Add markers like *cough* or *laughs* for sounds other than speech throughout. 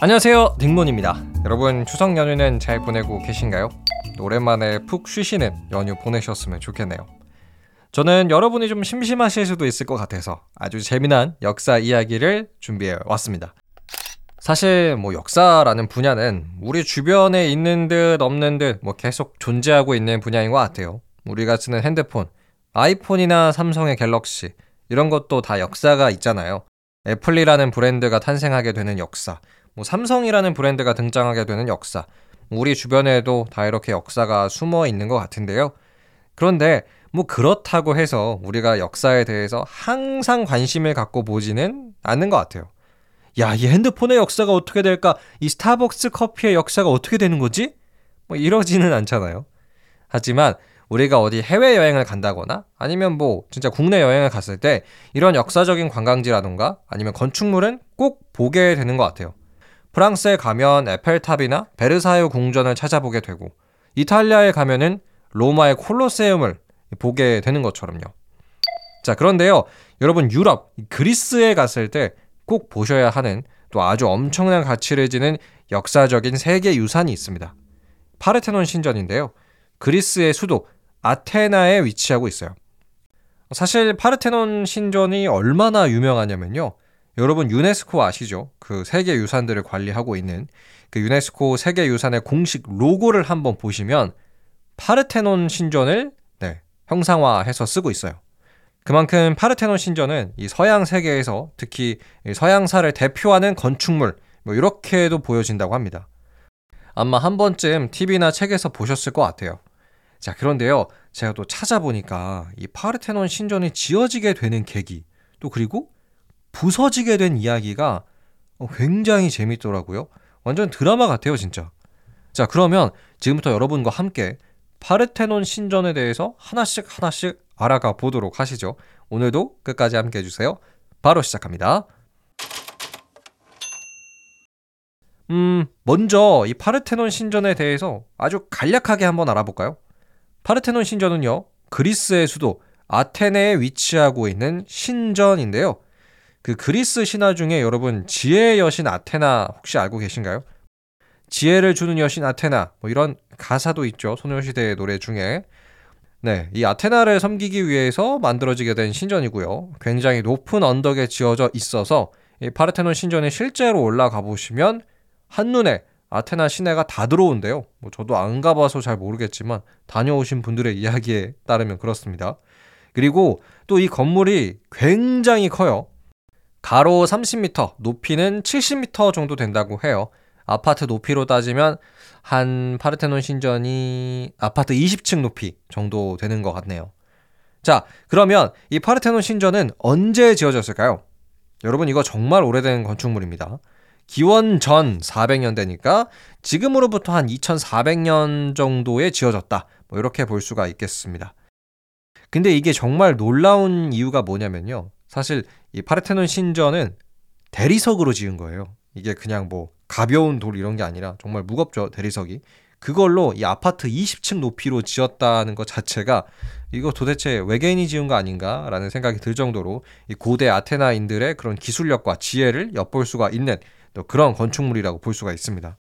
안녕하세요 딩몬입니다. 여러분 추석 연휴는 잘 보내고 계신가요? 오랜만에 푹 쉬시는 연휴 보내셨으면 좋겠네요. 저는 여러분이 좀 심심하실 수도 있을 것 같아서 아주 재미난 역사 이야기를 준비해 왔습니다. 사실 뭐 역사라는 분야는 우리 주변에 있는 듯 없는 듯 뭐 계속 존재하고 있는 분야인 것 같아요. 우리가 쓰는 핸드폰 아이폰이나 삼성의 갤럭시 이런 것도 다 역사가 있잖아요. 애플이라는 브랜드가 탄생하게 되는 역사 뭐 삼성이라는 브랜드가 등장하게 되는 역사, 우리 주변에도 다 이렇게 역사가 숨어 있는 것 같은데요. 그런데 뭐 그렇다고 해서 우리가 역사에 대해서 항상 관심을 갖고 보지는 않는 것 같아요. 야, 이 핸드폰의 역사가 어떻게 될까? 이 스타벅스 커피의 역사가 어떻게 되는 거지? 뭐 이러지는 않잖아요. 하지만 우리가 어디 해외여행을 간다거나 아니면 뭐 진짜 국내 여행을 갔을 때 이런 역사적인 관광지라던가 아니면 건축물은 꼭 보게 되는 것 같아요. 프랑스에 가면 에펠탑이나 베르사유 궁전을 찾아보게 되고 이탈리아에 가면은 로마의 콜로세움을 보게 되는 것처럼요. 자, 그런데요. 여러분 유럽, 그리스에 갔을 때 꼭 보셔야 하는 또 아주 엄청난 가치를 지는 역사적인 세계 유산이 있습니다. 파르테논 신전인데요. 그리스의 수도 아테나에 위치하고 있어요. 사실 파르테논 신전이 얼마나 유명하냐면요. 여러분 유네스코 아시죠? 그 세계 유산들을 관리하고 있는 그 유네스코 세계 유산의 공식 로고를 한번 보시면 파르테논 신전을 네, 형상화해서 쓰고 있어요. 그만큼 파르테논 신전은 이 서양 세계에서 특히 서양사를 대표하는 건축물 뭐 이렇게도 보여진다고 합니다. 아마 한 번쯤 TV나 책에서 보셨을 것 같아요. 자, 그런데요. 제가 또 찾아보니까 이 파르테논 신전이 지어지게 되는 계기, 또 그리고 부서지게 된 이야기가 굉장히 재밌더라고요. 완전 드라마 같아요, 진짜. 자, 그러면 지금부터 여러분과 함께 파르테논 신전에 대해서 하나씩 하나씩 알아가 보도록 하시죠. 오늘도 끝까지 함께 해주세요. 바로 시작합니다. 음, 먼저 이 파르테논 신전에 대해서 아주 간략하게 한번 알아볼까요? 파르테논 신전은요, 그리스의 수도 아테네에 위치하고 있는 신전인데요. 그 그리스 신화 중에 여러분 지혜의 여신 아테나 혹시 알고 계신가요? 지혜를 주는 여신 아테나 뭐 이런 가사도 있죠. 소녀시대의 노래 중에. 네, 이 아테나를 섬기기 위해서 만들어지게 된 신전이고요. 굉장히 높은 언덕에 지어져 있어서 이 파르테논 신전에 실제로 올라가 보시면 한눈에 아테나 시내가 다 들어온대요. 뭐 저도 안 가봐서 잘 모르겠지만 다녀오신 분들의 이야기에 따르면 그렇습니다. 그리고 또 이 건물이 굉장히 커요. 가로 30m, 높이는 70m 정도 된다고 해요. 아파트 높이로 따지면 한 파르테논 신전이 아파트 20층 높이 정도 되는 것 같네요. 자, 그러면 이 파르테논 신전은 언제 지어졌을까요? 여러분, 이거 정말 오래된 건축물입니다. 기원 전 400년대니까 지금으로부터 한 2400년 정도에 지어졌다. 뭐 이렇게 볼 수가 있겠습니다. 근데 이게 정말 놀라운 이유가 뭐냐면요. 사실 이 파르테논 신전은 대리석으로 지은 거예요. 이게 그냥 뭐 가벼운 돌 이런 게 아니라 정말 무겁죠, 대리석이. 그걸로 이 아파트 20층 높이로 지었다는 것 자체가 이거 도대체 외계인이 지은 거 아닌가라는 생각이 들 정도로 이 고대 아테나인들의 그런 기술력과 지혜를 엿볼 수가 있는 또 그런 건축물이라고 볼 수가 있습니다.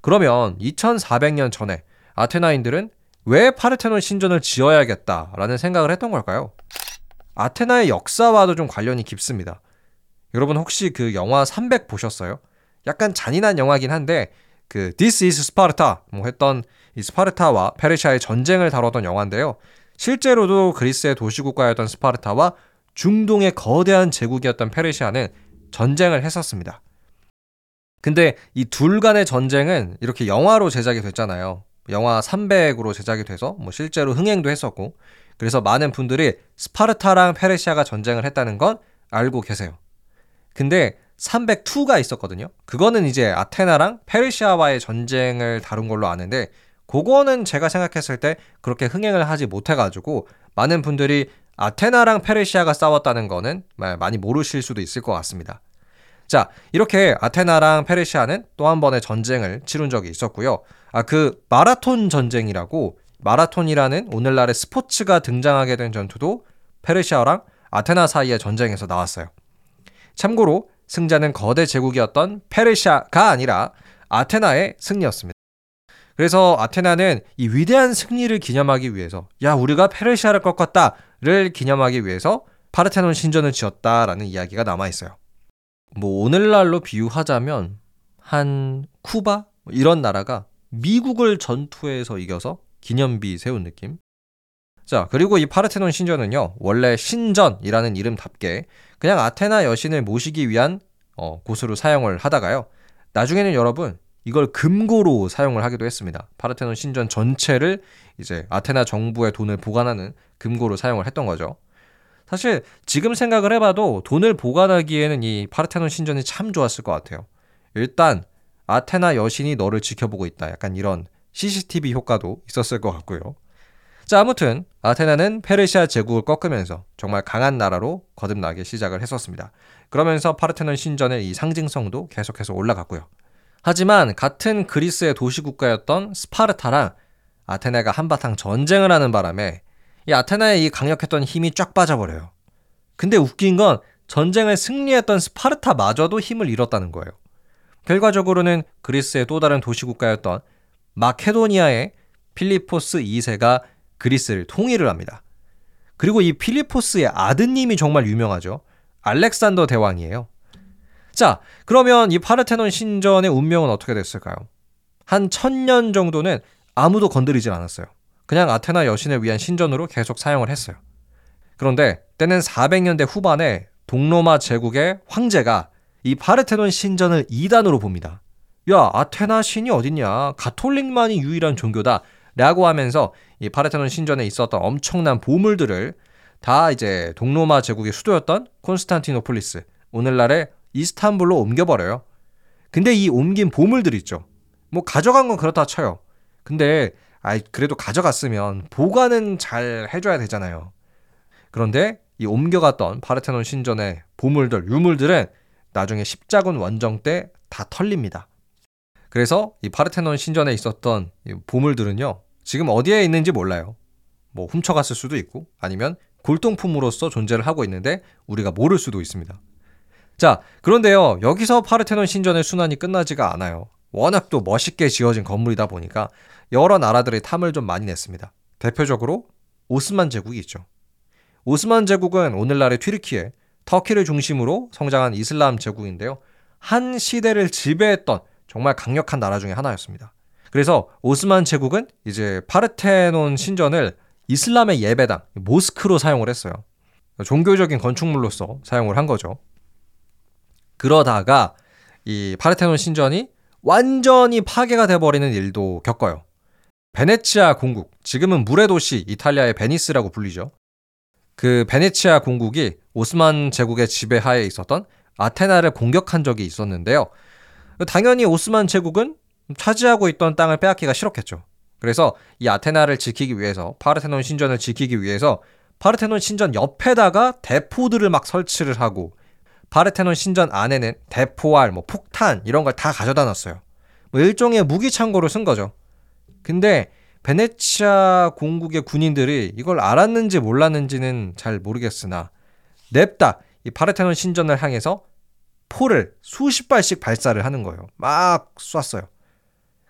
그러면 2400년 전에 아테나인들은 왜 파르테논 신전을 지어야겠다라는 생각을 했던 걸까요? 아테나의 역사와도 좀 관련이 깊습니다. 여러분 혹시 그 영화 300 보셨어요? 약간 잔인한 영화긴 한데 그 This is Sparta 뭐 했던 이 스파르타와 페르시아의 전쟁을 다뤘던 영화인데요. 실제로도 그리스의 도시국가였던 스파르타와 중동의 거대한 제국이었던 페르시아는 전쟁을 했었습니다. 근데 이 둘 간의 전쟁은 이렇게 영화로 제작이 됐잖아요. 영화 300으로 제작이 돼서 뭐 실제로 흥행도 했었고 그래서 많은 분들이 스파르타랑 페르시아가 전쟁을 했다는 건 알고 계세요. 근데 302가 있었거든요. 그거는 이제 아테나랑 페르시아와의 전쟁을 다룬 걸로 아는데 그거는 제가 생각했을 때 그렇게 흥행을 하지 못해가지고 많은 분들이 아테나랑 페르시아가 싸웠다는 거는 많이 모르실 수도 있을 것 같습니다. 자, 이렇게 아테나랑 페르시아는 또 한 번의 전쟁을 치룬 적이 있었고요. 아, 그 마라톤 전쟁이라고 마라톤이라는 오늘날의 스포츠가 등장하게 된 전투도 페르시아랑 아테나 사이의 전쟁에서 나왔어요. 참고로 승자는 거대 제국이었던 페르시아가 아니라 아테나의 승리였습니다. 그래서 아테나는 이 위대한 승리를 기념하기 위해서 야 우리가 페르시아를 꺾었다를 기념하기 위해서 파르테논 신전을 지었다라는 이야기가 남아 있어요. 뭐 오늘날로 비유하자면 한 쿠바 뭐 이런 나라가 미국을 전투에서 이겨서 기념비 세운 느낌. 자, 그리고 이 파르테논 신전은요, 원래 신전이라는 이름답게 그냥 아테나 여신을 모시기 위한 어, 곳으로 사용을 하다가요. 나중에는 여러분 이걸 금고로 사용을 하기도 했습니다. 파르테논 신전 전체를 이제 아테나 정부의 돈을 보관하는 금고로 사용을 했던 거죠. 사실 지금 생각을 해봐도 돈을 보관하기에는 이 파르테논 신전이 참 좋았을 것 같아요. 일단 아테나 여신이 너를 지켜보고 있다. 약간 이런 CCTV 효과도 있었을 것 같고요. 자, 아무튼 아테나는 페르시아 제국을 꺾으면서 정말 강한 나라로 거듭나기 시작을 했었습니다. 그러면서 파르테논 신전의 이 상징성도 계속해서 올라갔고요. 하지만 같은 그리스의 도시 국가였던 스파르타랑 아테네가 한바탕 전쟁을 하는 바람에 이 아테나의 이 강력했던 힘이 쫙 빠져버려요. 근데 웃긴 건 전쟁을 승리했던 스파르타마저도 힘을 잃었다는 거예요. 결과적으로는 그리스의 또 다른 도시 국가였던 마케도니아의 필리포스 2세가 그리스를 통일을 합니다. 그리고 이 필리포스의 아드님이 정말 유명하죠. 알렉산더 대왕이에요. 자, 그러면 이 파르테논 신전의 운명은 어떻게 됐을까요? 한 천년 정도는 아무도 건드리질 않았어요. 그냥 아테나 여신을 위한 신전으로 계속 사용을 했어요. 그런데 때는 400년대 후반에 동로마 제국의 황제가 이 파르테논 신전을 이단으로 봅니다. 야, 아테나 신이 어딨냐? 가톨릭만이 유일한 종교다. 라고 하면서 이 파르테논 신전에 있었던 엄청난 보물들을 다 이제 동로마 제국의 수도였던 콘스탄티노폴리스, 오늘날의 이스탄불로 옮겨버려요. 근데 이 옮긴 보물들 있죠. 뭐 가져간 건 그렇다 쳐요. 근데 아이 그래도 가져갔으면 보관은 잘 해줘야 되잖아요. 그런데 이 옮겨갔던 파르테논 신전의 보물들, 유물들은 나중에 십자군 원정 때 다 털립니다. 그래서 이 파르테논 신전에 있었던 보물들은요, 지금 어디에 있는지 몰라요. 뭐 훔쳐갔을 수도 있고, 아니면 골동품으로서 존재를 하고 있는데 우리가 모를 수도 있습니다. 자, 그런데요, 여기서 파르테논 신전의 순환이 끝나지가 않아요. 워낙 또 멋있게 지어진 건물이다 보니까 여러 나라들의 탐을 좀 많이 냈습니다. 대표적으로 오스만 제국이 있죠. 오스만 제국은 오늘날의 튀르키예, 터키를 중심으로 성장한 이슬람 제국인데요. 한 시대를 지배했던 정말 강력한 나라 중의 하나였습니다. 그래서 오스만 제국은 이제 파르테논 신전을 이슬람의 예배당, 모스크로 사용을 했어요. 종교적인 건축물로서 사용을 한 거죠. 그러다가 이 파르테논 신전이 완전히 파괴가 돼버리는 일도 겪어요. 베네치아 공국, 지금은 물의 도시 이탈리아의 베니스라고 불리죠. 그 베네치아 공국이 오스만 제국의 지배하에 있었던 아테나를 공격한 적이 있었는데요. 당연히 오스만 제국은 차지하고 있던 땅을 빼앗기가 싫었겠죠. 그래서 이 아테나를 지키기 위해서 파르테논 신전을 지키기 위해서 파르테논 신전 옆에다가 대포들을 막 설치를 하고 파르테논 신전 안에는 대포알, 뭐 폭탄 이런 걸 다 가져다 놨어요. 뭐 일종의 무기 창고로 쓴 거죠. 근데 베네치아 공국의 군인들이 이걸 알았는지 몰랐는지는 잘 모르겠으나 냅다 이 파르테논 신전을 향해서 포를 수십 발씩 발사를 하는 거예요. 막 쐈어요.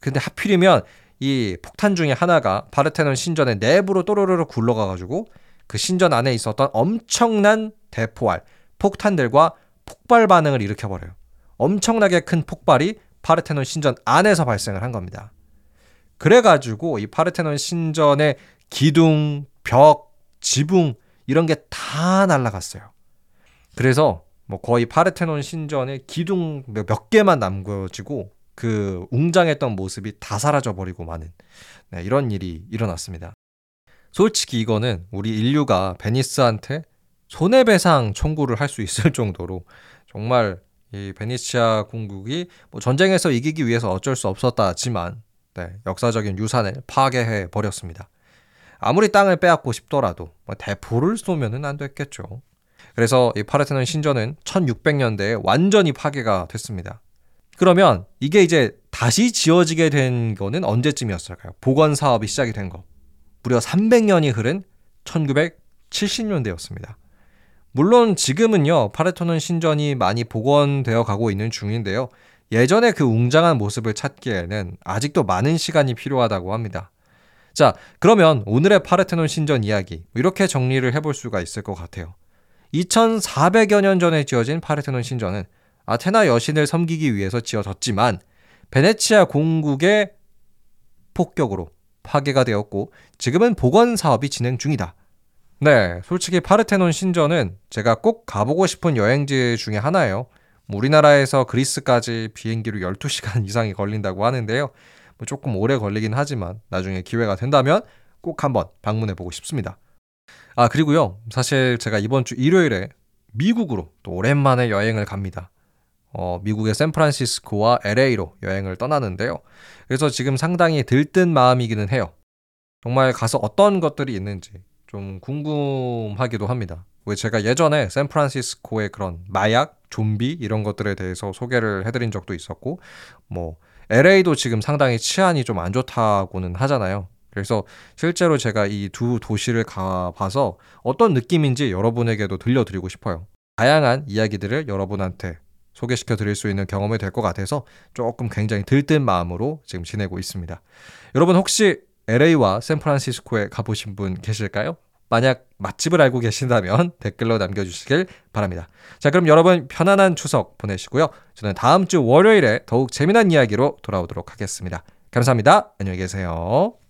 근데 하필이면 이 폭탄 중에 하나가 파르테논 신전의 내부로 또르르르 굴러가가지고 그 신전 안에 있었던 엄청난 대포알, 폭탄들과 폭발 반응을 일으켜버려요. 엄청나게 큰 폭발이 파르테논 신전 안에서 발생을 한 겁니다. 그래가지고 이 파르테논 신전의 기둥, 벽, 지붕 이런 게 다 날라갔어요. 그래서 뭐 거의 파르테논 신전의 기둥 몇 개만 남겨지고 그 웅장했던 모습이 다 사라져 버리고 마는 네, 이런 일이 일어났습니다. 솔직히 이거는 우리 인류가 베니스한테 손해배상 청구를 할 수 있을 정도로 정말 이 베니치아 공국이 뭐 전쟁에서 이기기 위해서 어쩔 수 없었다지만 네, 역사적인 유산을 파괴해 버렸습니다. 아무리 땅을 빼앗고 싶더라도 뭐 대포를 쏘면은 안 됐겠죠. 그래서 이 파르테논 신전은 1600년대에 완전히 파괴가 됐습니다. 그러면 이게 이제 다시 지어지게 된 거는 언제쯤이었을까요? 복원 사업이 시작이 된 거. 무려 300년이 흐른 1970년대였습니다. 물론 지금은요, 파르테논 신전이 많이 복원되어 가고 있는 중인데요. 예전에 그 웅장한 모습을 찾기에는 아직도 많은 시간이 필요하다고 합니다. 자, 그러면 오늘의 파르테논 신전 이야기 이렇게 정리를 해볼 수가 있을 것 같아요. 2400여 년 전에 지어진 파르테논 신전은 아테나 여신을 섬기기 위해서 지어졌지만 베네치아 공국의 폭격으로 파괴가 되었고 지금은 복원 사업이 진행 중이다. 네, 솔직히 파르테논 신전은 제가 꼭 가보고 싶은 여행지 중에 하나예요. 뭐 우리나라에서 그리스까지 비행기로 12시간 *laughs* 이상이 걸린다고 하는데요. 뭐 조금 오래 걸리긴 하지만 나중에 기회가 된다면 꼭 한번 방문해 보고 싶습니다. 아, 그리고요. 사실 제가 이번 주 일요일에 미국으로 또 오랜만에 여행을 갑니다. 어, 미국의 샌프란시스코와 LA로 여행을 떠나는데요. 그래서 지금 상당히 들뜬 마음이기는 해요. 정말 가서 어떤 것들이 있는지 좀 궁금하기도 합니다. 왜 제가 예전에 샌프란시스코의 그런 마약, 좀비 이런 것들에 대해서 소개를 해드린 적도 있었고, 뭐 LA도 지금 상당히 치안이 좀 안 좋다고는 하잖아요. 그래서 실제로 제가 이 두 도시를 가봐서 어떤 느낌인지 여러분에게도 들려드리고 싶어요. 다양한 이야기들을 여러분한테 소개시켜 드릴 수 있는 경험이 될 것 같아서 조금 굉장히 들뜬 마음으로 지금 지내고 있습니다. 여러분 혹시 LA와 샌프란시스코에 가보신 분 계실까요? 만약 맛집을 알고 계신다면 *laughs* 댓글로 남겨주시길 바랍니다. 자, 그럼 여러분 편안한 추석 보내시고요. 저는 다음 주 월요일에 더욱 재미난 이야기로 돌아오도록 하겠습니다. 감사합니다. 안녕히 계세요.